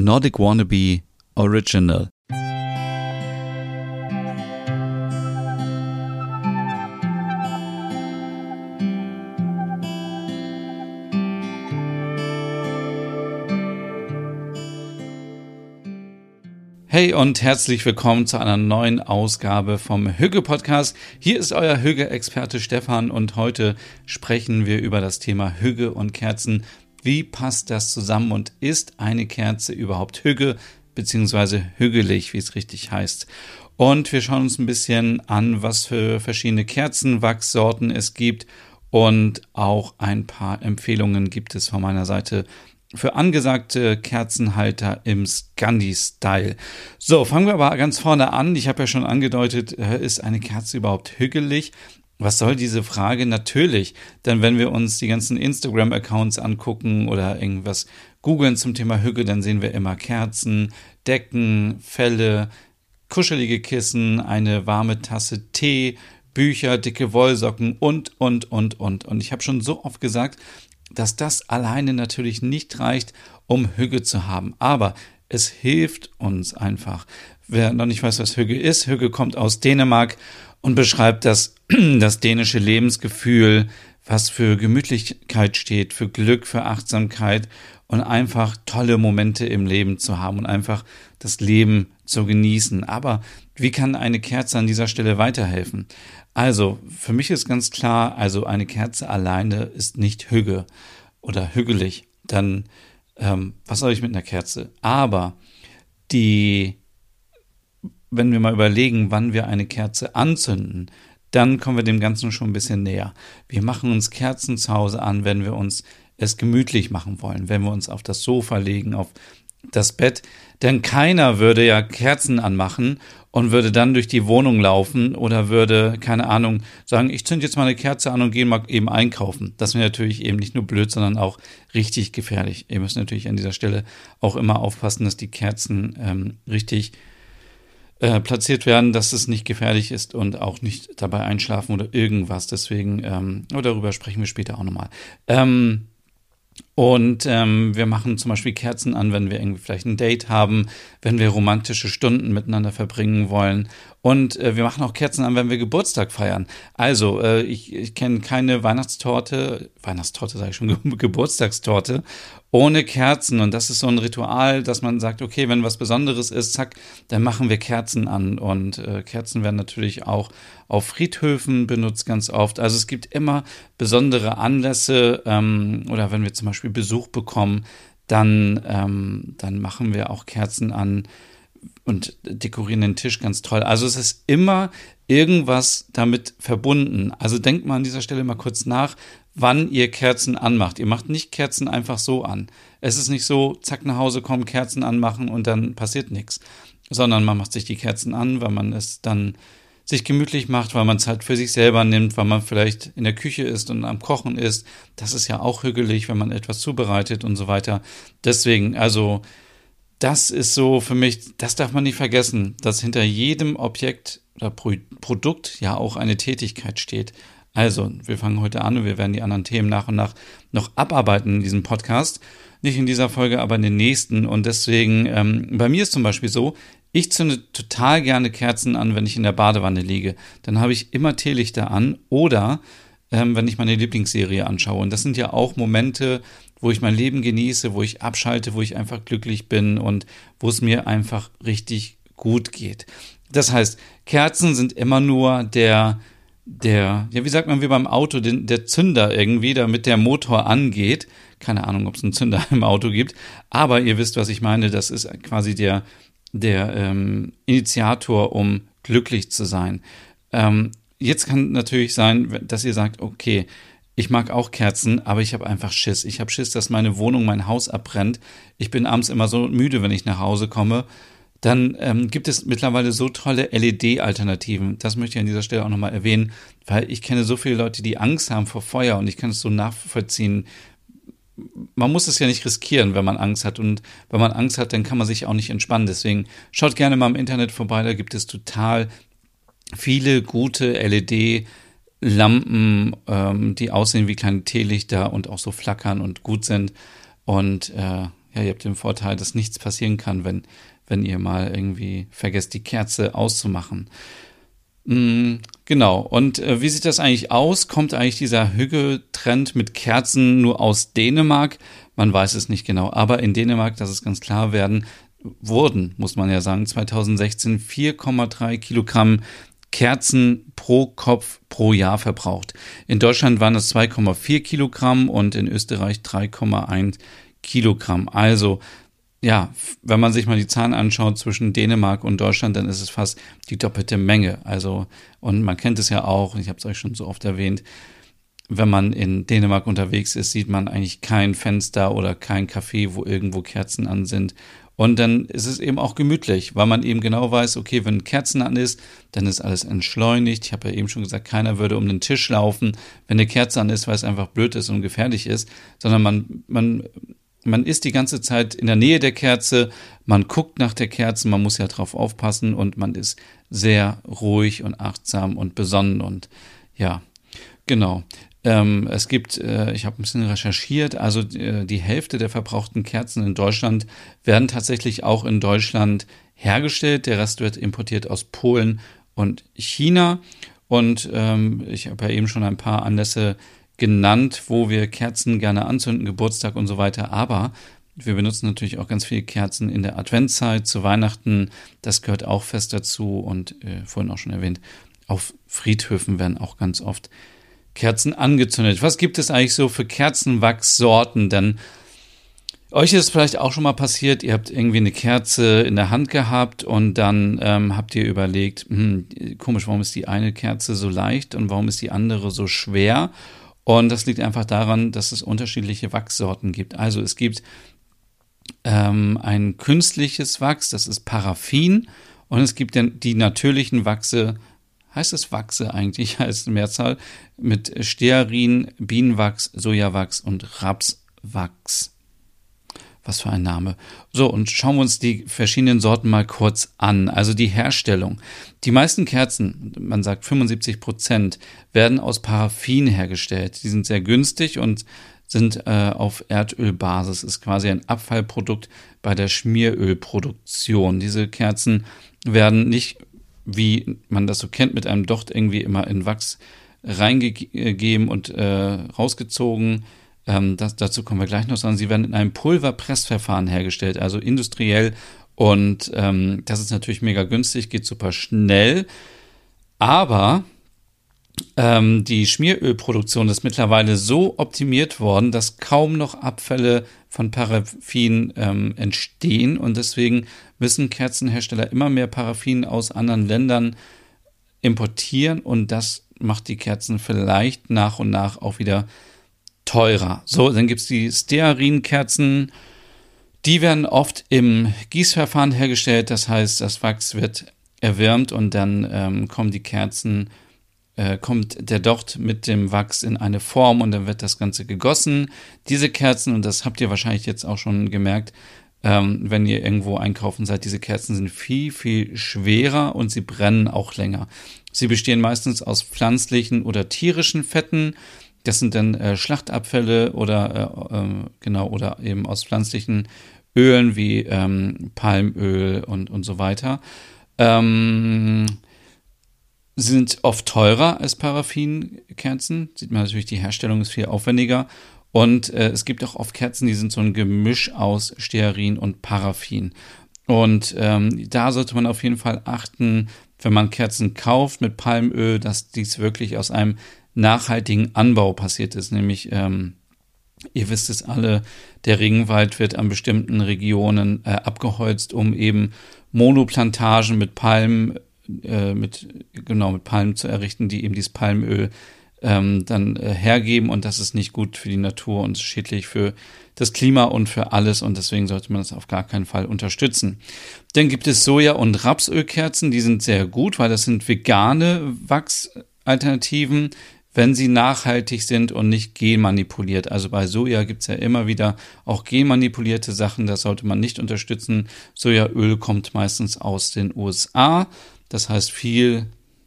Nordic Wannabe Original. Hey und herzlich willkommen zu einer neuen Ausgabe vom Hügge Podcast. Hier ist euer Hügge-Experte Stefan und heute sprechen wir über das Thema Hügge und Kerzen. Wie passt das zusammen und ist eine Kerze überhaupt Hügge bzw. hügelig, wie es richtig heißt? Und wir schauen uns ein bisschen an, was für verschiedene Kerzenwachssorten es gibt und auch ein paar Empfehlungen gibt es von meiner Seite für angesagte Kerzenhalter im Scandi-Style. So, fangen wir aber ganz vorne an. Ich habe ja schon angedeutet, äh, ist eine Kerze überhaupt hügelig? Was soll diese Frage? Natürlich, denn wenn wir uns die ganzen Instagram-Accounts angucken oder irgendwas googeln zum Thema Hügge, dann sehen wir immer Kerzen, Decken, Felle, kuschelige Kissen, eine warme Tasse Tee, Bücher, dicke Wollsocken und, und, und, und. Und ich habe schon so oft gesagt, dass das alleine natürlich nicht reicht, um Hügge zu haben. Aber es hilft uns einfach. Wer noch nicht weiß, was Hügge ist, Hügge kommt aus Dänemark und beschreibt das, das dänische Lebensgefühl, was für Gemütlichkeit steht, für Glück, für Achtsamkeit und einfach tolle Momente im Leben zu haben und einfach das Leben zu genießen. Aber wie kann eine Kerze an dieser Stelle weiterhelfen? Also, für mich ist ganz klar, also eine Kerze alleine ist nicht hügge oder hügelig. Dann, ähm, was soll ich mit einer Kerze? Aber die, wenn wir mal überlegen, wann wir eine Kerze anzünden, dann kommen wir dem Ganzen schon ein bisschen näher. Wir machen uns Kerzen zu Hause an, wenn wir uns es gemütlich machen wollen, wenn wir uns auf das Sofa legen, auf das Bett, denn keiner würde ja Kerzen anmachen und würde dann durch die Wohnung laufen oder würde, keine Ahnung, sagen, ich zünd jetzt mal eine Kerze an und gehe mal eben einkaufen. Das wäre natürlich eben nicht nur blöd, sondern auch richtig gefährlich. Ihr müsst natürlich an dieser Stelle auch immer aufpassen, dass die Kerzen ähm, richtig platziert werden, dass es nicht gefährlich ist und auch nicht dabei einschlafen oder irgendwas. Deswegen, ähm, darüber sprechen wir später auch nochmal. Ähm, und ähm, wir machen zum Beispiel Kerzen an, wenn wir irgendwie vielleicht ein Date haben, wenn wir romantische Stunden miteinander verbringen wollen. Und äh, wir machen auch Kerzen an, wenn wir Geburtstag feiern. Also, äh, ich, ich kenne keine Weihnachtstorte, Weihnachtstorte sage ich schon, Geburtstagstorte, ohne Kerzen. Und das ist so ein Ritual, dass man sagt, okay, wenn was Besonderes ist, zack, dann machen wir Kerzen an. Und äh, Kerzen werden natürlich auch auf Friedhöfen benutzt ganz oft. Also es gibt immer besondere Anlässe ähm, oder wenn wir zum Beispiel Besuch bekommen, dann, ähm, dann machen wir auch Kerzen an und dekorieren den Tisch ganz toll. Also es ist immer irgendwas damit verbunden. Also denkt mal an dieser Stelle mal kurz nach, wann ihr Kerzen anmacht. Ihr macht nicht Kerzen einfach so an. Es ist nicht so, zack, nach Hause kommen, Kerzen anmachen und dann passiert nichts. Sondern man macht sich die Kerzen an, weil man es dann sich gemütlich macht, weil man es halt für sich selber nimmt, weil man vielleicht in der Küche ist und am Kochen ist. Das ist ja auch hügelig, wenn man etwas zubereitet und so weiter. Deswegen, also, das ist so für mich, das darf man nicht vergessen, dass hinter jedem Objekt oder Pro Produkt ja auch eine Tätigkeit steht. Also, wir fangen heute an und wir werden die anderen Themen nach und nach noch abarbeiten in diesem Podcast. Nicht in dieser Folge, aber in den nächsten. Und deswegen, ähm, bei mir ist zum Beispiel so, ich zünde total gerne Kerzen an, wenn ich in der Badewanne liege. Dann habe ich immer Teelichter an oder ähm, wenn ich meine Lieblingsserie anschaue. Und das sind ja auch Momente, wo ich mein Leben genieße, wo ich abschalte, wo ich einfach glücklich bin und wo es mir einfach richtig gut geht. Das heißt, Kerzen sind immer nur der der, ja, wie sagt man wie beim Auto, den, der Zünder irgendwie, damit der Motor angeht. Keine Ahnung, ob es einen Zünder im Auto gibt, aber ihr wisst, was ich meine. Das ist quasi der, der ähm, Initiator, um glücklich zu sein. Ähm, jetzt kann natürlich sein, dass ihr sagt, okay, ich mag auch Kerzen, aber ich habe einfach Schiss. Ich habe Schiss, dass meine Wohnung, mein Haus abbrennt. Ich bin abends immer so müde, wenn ich nach Hause komme dann ähm, gibt es mittlerweile so tolle LED-Alternativen. Das möchte ich an dieser Stelle auch nochmal erwähnen, weil ich kenne so viele Leute, die Angst haben vor Feuer und ich kann es so nachvollziehen. Man muss es ja nicht riskieren, wenn man Angst hat. Und wenn man Angst hat, dann kann man sich auch nicht entspannen. Deswegen schaut gerne mal im Internet vorbei, da gibt es total viele gute LED-Lampen, ähm, die aussehen wie kleine Teelichter und auch so flackern und gut sind. Und äh, ja, ihr habt den Vorteil, dass nichts passieren kann, wenn, wenn ihr mal irgendwie vergesst, die Kerze auszumachen. Mm, genau. Und äh, wie sieht das eigentlich aus? Kommt eigentlich dieser Hügge-Trend mit Kerzen nur aus Dänemark? Man weiß es nicht genau. Aber in Dänemark, das ist ganz klar, werden, wurden, muss man ja sagen, 2016 4,3 Kilogramm Kerzen pro Kopf pro Jahr verbraucht. In Deutschland waren es 2,4 Kilogramm und in Österreich 3,1 Kilogramm. Also ja, wenn man sich mal die Zahlen anschaut zwischen Dänemark und Deutschland, dann ist es fast die doppelte Menge. Also, und man kennt es ja auch, ich habe es euch schon so oft erwähnt, wenn man in Dänemark unterwegs ist, sieht man eigentlich kein Fenster oder kein Café, wo irgendwo Kerzen an sind. Und dann ist es eben auch gemütlich, weil man eben genau weiß, okay, wenn Kerzen an ist, dann ist alles entschleunigt. Ich habe ja eben schon gesagt, keiner würde um den Tisch laufen, wenn eine Kerze an ist, weil es einfach blöd ist und gefährlich ist, sondern man, man man ist die ganze Zeit in der Nähe der Kerze, man guckt nach der Kerze, man muss ja drauf aufpassen und man ist sehr ruhig und achtsam und besonnen und ja, genau. Ähm, es gibt, äh, ich habe ein bisschen recherchiert, also äh, die Hälfte der verbrauchten Kerzen in Deutschland werden tatsächlich auch in Deutschland hergestellt. Der Rest wird importiert aus Polen und China. Und ähm, ich habe ja eben schon ein paar Anlässe genannt, wo wir Kerzen gerne anzünden, Geburtstag und so weiter. Aber wir benutzen natürlich auch ganz viele Kerzen in der Adventszeit, zu Weihnachten. Das gehört auch fest dazu. Und äh, vorhin auch schon erwähnt, auf Friedhöfen werden auch ganz oft Kerzen angezündet. Was gibt es eigentlich so für Kerzenwachssorten? Denn euch ist vielleicht auch schon mal passiert, ihr habt irgendwie eine Kerze in der Hand gehabt und dann ähm, habt ihr überlegt, hm, komisch, warum ist die eine Kerze so leicht und warum ist die andere so schwer? Und das liegt einfach daran, dass es unterschiedliche Wachssorten gibt. Also es gibt ähm, ein künstliches Wachs, das ist Paraffin. Und es gibt den, die natürlichen Wachse, heißt es Wachse eigentlich, heißt Mehrzahl, mit Stearin, Bienenwachs, Sojawachs und Rapswachs. Was für ein Name. So, und schauen wir uns die verschiedenen Sorten mal kurz an. Also die Herstellung. Die meisten Kerzen, man sagt 75 Prozent, werden aus Paraffin hergestellt. Die sind sehr günstig und sind äh, auf Erdölbasis, ist quasi ein Abfallprodukt bei der Schmierölproduktion. Diese Kerzen werden nicht, wie man das so kennt, mit einem Docht irgendwie immer in Wachs reingegeben und äh, rausgezogen, ähm, das, dazu kommen wir gleich noch, sondern sie werden in einem Pulverpressverfahren hergestellt, also industriell. Und ähm, das ist natürlich mega günstig, geht super schnell. Aber ähm, die Schmierölproduktion ist mittlerweile so optimiert worden, dass kaum noch Abfälle von Paraffin ähm, entstehen. Und deswegen müssen Kerzenhersteller immer mehr Paraffin aus anderen Ländern importieren. Und das macht die Kerzen vielleicht nach und nach auch wieder teurer. So, dann gibt es die Stearinkerzen. Die werden oft im Gießverfahren hergestellt. Das heißt, das Wachs wird erwärmt und dann ähm, kommen die Kerzen, äh, kommt der Docht mit dem Wachs in eine Form und dann wird das Ganze gegossen. Diese Kerzen, und das habt ihr wahrscheinlich jetzt auch schon gemerkt, ähm, wenn ihr irgendwo einkaufen seid, diese Kerzen sind viel, viel schwerer und sie brennen auch länger. Sie bestehen meistens aus pflanzlichen oder tierischen Fetten. Das sind dann äh, Schlachtabfälle oder äh, äh, genau oder eben aus pflanzlichen Ölen wie ähm, Palmöl und, und so weiter. Ähm, sind oft teurer als Paraffinkerzen. Sieht man natürlich, die Herstellung ist viel aufwendiger. Und äh, es gibt auch oft Kerzen, die sind so ein Gemisch aus Stearin und Paraffin. Und ähm, da sollte man auf jeden Fall achten, wenn man Kerzen kauft mit Palmöl, dass dies wirklich aus einem nachhaltigen Anbau passiert ist, nämlich ähm, Ihr wisst es alle, der Regenwald wird an bestimmten Regionen äh, abgeholzt, um eben Monoplantagen mit Palmen, äh, mit, genau, mit Palmen zu errichten, die eben dieses Palmöl ähm, dann äh, hergeben. Und das ist nicht gut für die Natur und schädlich für das Klima und für alles. Und deswegen sollte man das auf gar keinen Fall unterstützen. Dann gibt es Soja- und Rapsölkerzen, die sind sehr gut, weil das sind vegane Wachsalternativen wenn sie nachhaltig sind und nicht genmanipuliert. Also bei Soja gibt es ja immer wieder auch genmanipulierte Sachen, das sollte man nicht unterstützen. Sojaöl kommt meistens aus den USA, das heißt viel,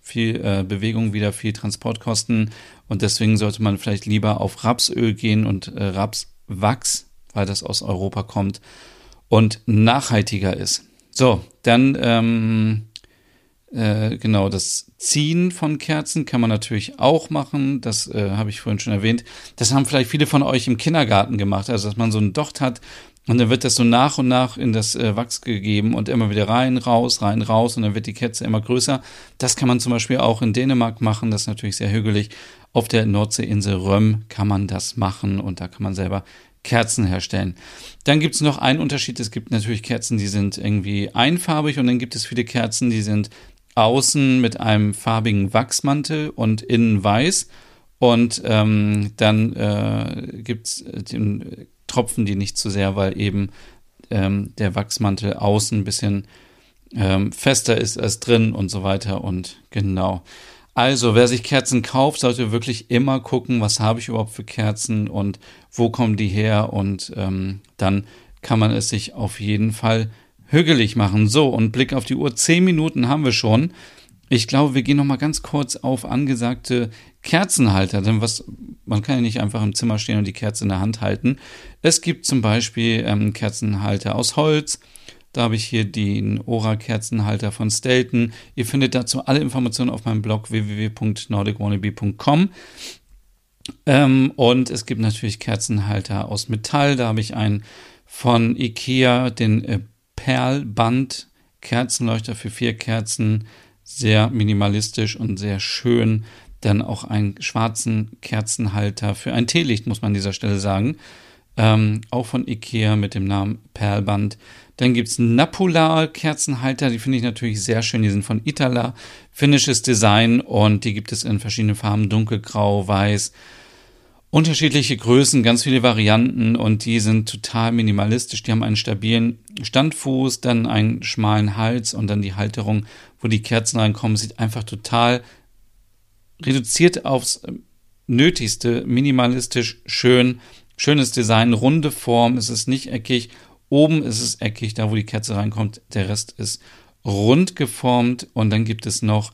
viel äh, Bewegung wieder, viel Transportkosten und deswegen sollte man vielleicht lieber auf Rapsöl gehen und äh, Rapswachs weil das aus Europa kommt und nachhaltiger ist. So, dann ähm, äh, genau das Ziehen von Kerzen kann man natürlich auch machen. Das äh, habe ich vorhin schon erwähnt. Das haben vielleicht viele von euch im Kindergarten gemacht, also dass man so einen Docht hat und dann wird das so nach und nach in das äh, Wachs gegeben und immer wieder rein, raus, rein, raus und dann wird die Kerze immer größer. Das kann man zum Beispiel auch in Dänemark machen. Das ist natürlich sehr hügelig. Auf der Nordseeinsel Röm kann man das machen und da kann man selber Kerzen herstellen. Dann gibt es noch einen Unterschied. Es gibt natürlich Kerzen, die sind irgendwie einfarbig und dann gibt es viele Kerzen, die sind außen mit einem farbigen Wachsmantel und innen weiß. Und ähm, dann äh, gibt es den Tropfen die nicht zu sehr, weil eben ähm, der Wachsmantel außen ein bisschen ähm, fester ist als drin und so weiter. Und genau. Also, wer sich Kerzen kauft, sollte wirklich immer gucken, was habe ich überhaupt für Kerzen und wo kommen die her und ähm, dann kann man es sich auf jeden Fall hügelig machen. So, und Blick auf die Uhr, zehn Minuten haben wir schon. Ich glaube, wir gehen noch mal ganz kurz auf angesagte Kerzenhalter, denn was man kann ja nicht einfach im Zimmer stehen und die Kerze in der Hand halten. Es gibt zum Beispiel ähm, Kerzenhalter aus Holz. Da habe ich hier den Ora-Kerzenhalter von Stelton. Ihr findet dazu alle Informationen auf meinem Blog www.nordicwannabe.com. Ähm, und es gibt natürlich Kerzenhalter aus Metall. Da habe ich einen von Ikea, den äh, Perlband Kerzenleuchter für vier Kerzen. Sehr minimalistisch und sehr schön. Dann auch einen schwarzen Kerzenhalter für ein Teelicht, muss man an dieser Stelle sagen. Ähm, auch von Ikea mit dem Namen Perlband. Dann gibt es Napolar-Kerzenhalter, die finde ich natürlich sehr schön. Die sind von Itala, finnisches Design und die gibt es in verschiedenen Farben, dunkelgrau, weiß, unterschiedliche Größen, ganz viele Varianten und die sind total minimalistisch. Die haben einen stabilen Standfuß, dann einen schmalen Hals und dann die Halterung, wo die Kerzen reinkommen, sieht einfach total reduziert aufs Nötigste, minimalistisch, schön, schönes Design, runde Form, es ist nicht eckig, oben ist es eckig, da wo die Kerze reinkommt, der Rest ist rund geformt. Und dann gibt es noch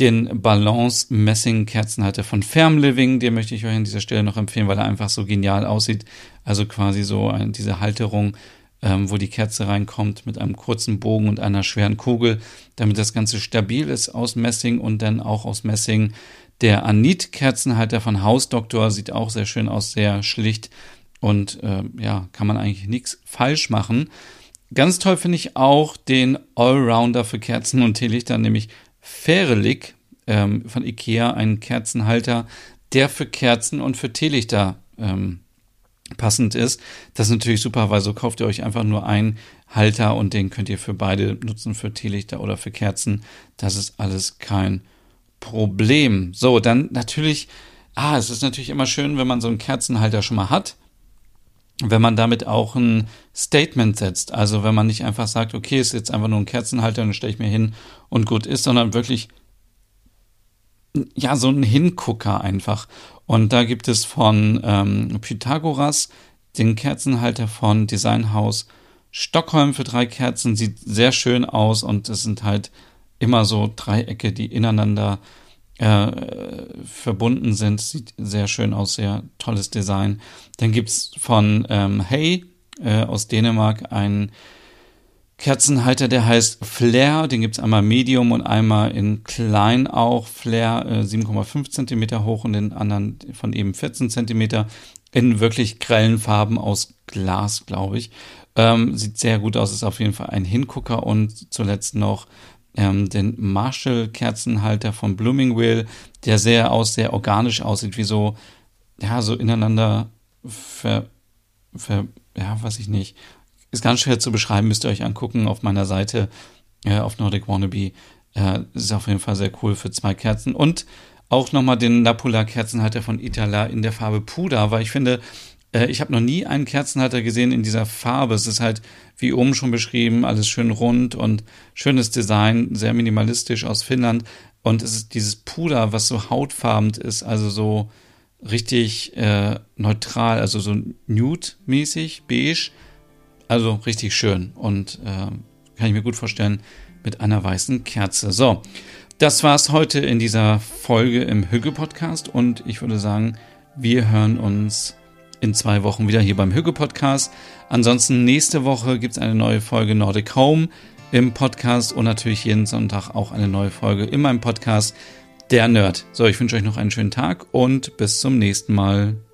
den Balance Messing Kerzenhalter von Firm Living, den möchte ich euch an dieser Stelle noch empfehlen, weil er einfach so genial aussieht. Also quasi so diese Halterung, ähm, wo die Kerze reinkommt mit einem kurzen Bogen und einer schweren Kugel, damit das Ganze stabil ist aus Messing und dann auch aus Messing. Der Anit-Kerzenhalter von Hausdoktor sieht auch sehr schön aus, sehr schlicht und äh, ja, kann man eigentlich nichts falsch machen. Ganz toll finde ich auch den Allrounder für Kerzen und Teelichter, nämlich Ferelig ähm, von Ikea, ein Kerzenhalter, der für Kerzen und für Teelichter ähm, passend ist. Das ist natürlich super, weil so kauft ihr euch einfach nur einen Halter und den könnt ihr für beide nutzen, für Teelichter oder für Kerzen. Das ist alles kein Problem. So, dann natürlich, ah, es ist natürlich immer schön, wenn man so einen Kerzenhalter schon mal hat. Wenn man damit auch ein Statement setzt, also wenn man nicht einfach sagt, okay, ist jetzt einfach nur ein Kerzenhalter und stelle ich mir hin und gut ist, sondern wirklich ja, so ein Hingucker einfach. Und da gibt es von ähm, Pythagoras den Kerzenhalter von Designhaus Stockholm für drei Kerzen. Sieht sehr schön aus und es sind halt immer so Dreiecke, die ineinander äh, verbunden sind. Sieht sehr schön aus, sehr tolles Design. Dann gibt es von ähm, Hey äh, aus Dänemark einen Kerzenhalter, der heißt Flair, den gibt's einmal Medium und einmal in klein auch. Flair äh, 7,5 Zentimeter hoch und den anderen von eben 14 Zentimeter in wirklich grellen Farben aus Glas, glaube ich. Ähm, sieht sehr gut aus, ist auf jeden Fall ein Hingucker und zuletzt noch ähm, den Marshall-Kerzenhalter von Blooming Wheel, der sehr aus, sehr organisch aussieht, wie so, ja, so ineinander ver, ver ja, weiß ich nicht, ist ganz schwer zu beschreiben, müsst ihr euch angucken auf meiner Seite äh, auf Nordic Wannabe. Äh, ist auf jeden Fall sehr cool für zwei Kerzen. Und auch nochmal den Napula-Kerzenhalter von Itala in der Farbe Puder, weil ich finde, äh, ich habe noch nie einen Kerzenhalter gesehen in dieser Farbe. Es ist halt, wie oben schon beschrieben, alles schön rund und schönes Design, sehr minimalistisch aus Finnland. Und es ist dieses Puder, was so hautfarben ist, also so richtig äh, neutral, also so nude-mäßig, beige also richtig schön und äh, kann ich mir gut vorstellen mit einer weißen Kerze. So, das war's heute in dieser Folge im Hügge Podcast und ich würde sagen, wir hören uns in zwei Wochen wieder hier beim Hüge Podcast. Ansonsten nächste Woche gibt es eine neue Folge Nordic Home im Podcast und natürlich jeden Sonntag auch eine neue Folge in meinem Podcast Der Nerd. So, ich wünsche euch noch einen schönen Tag und bis zum nächsten Mal.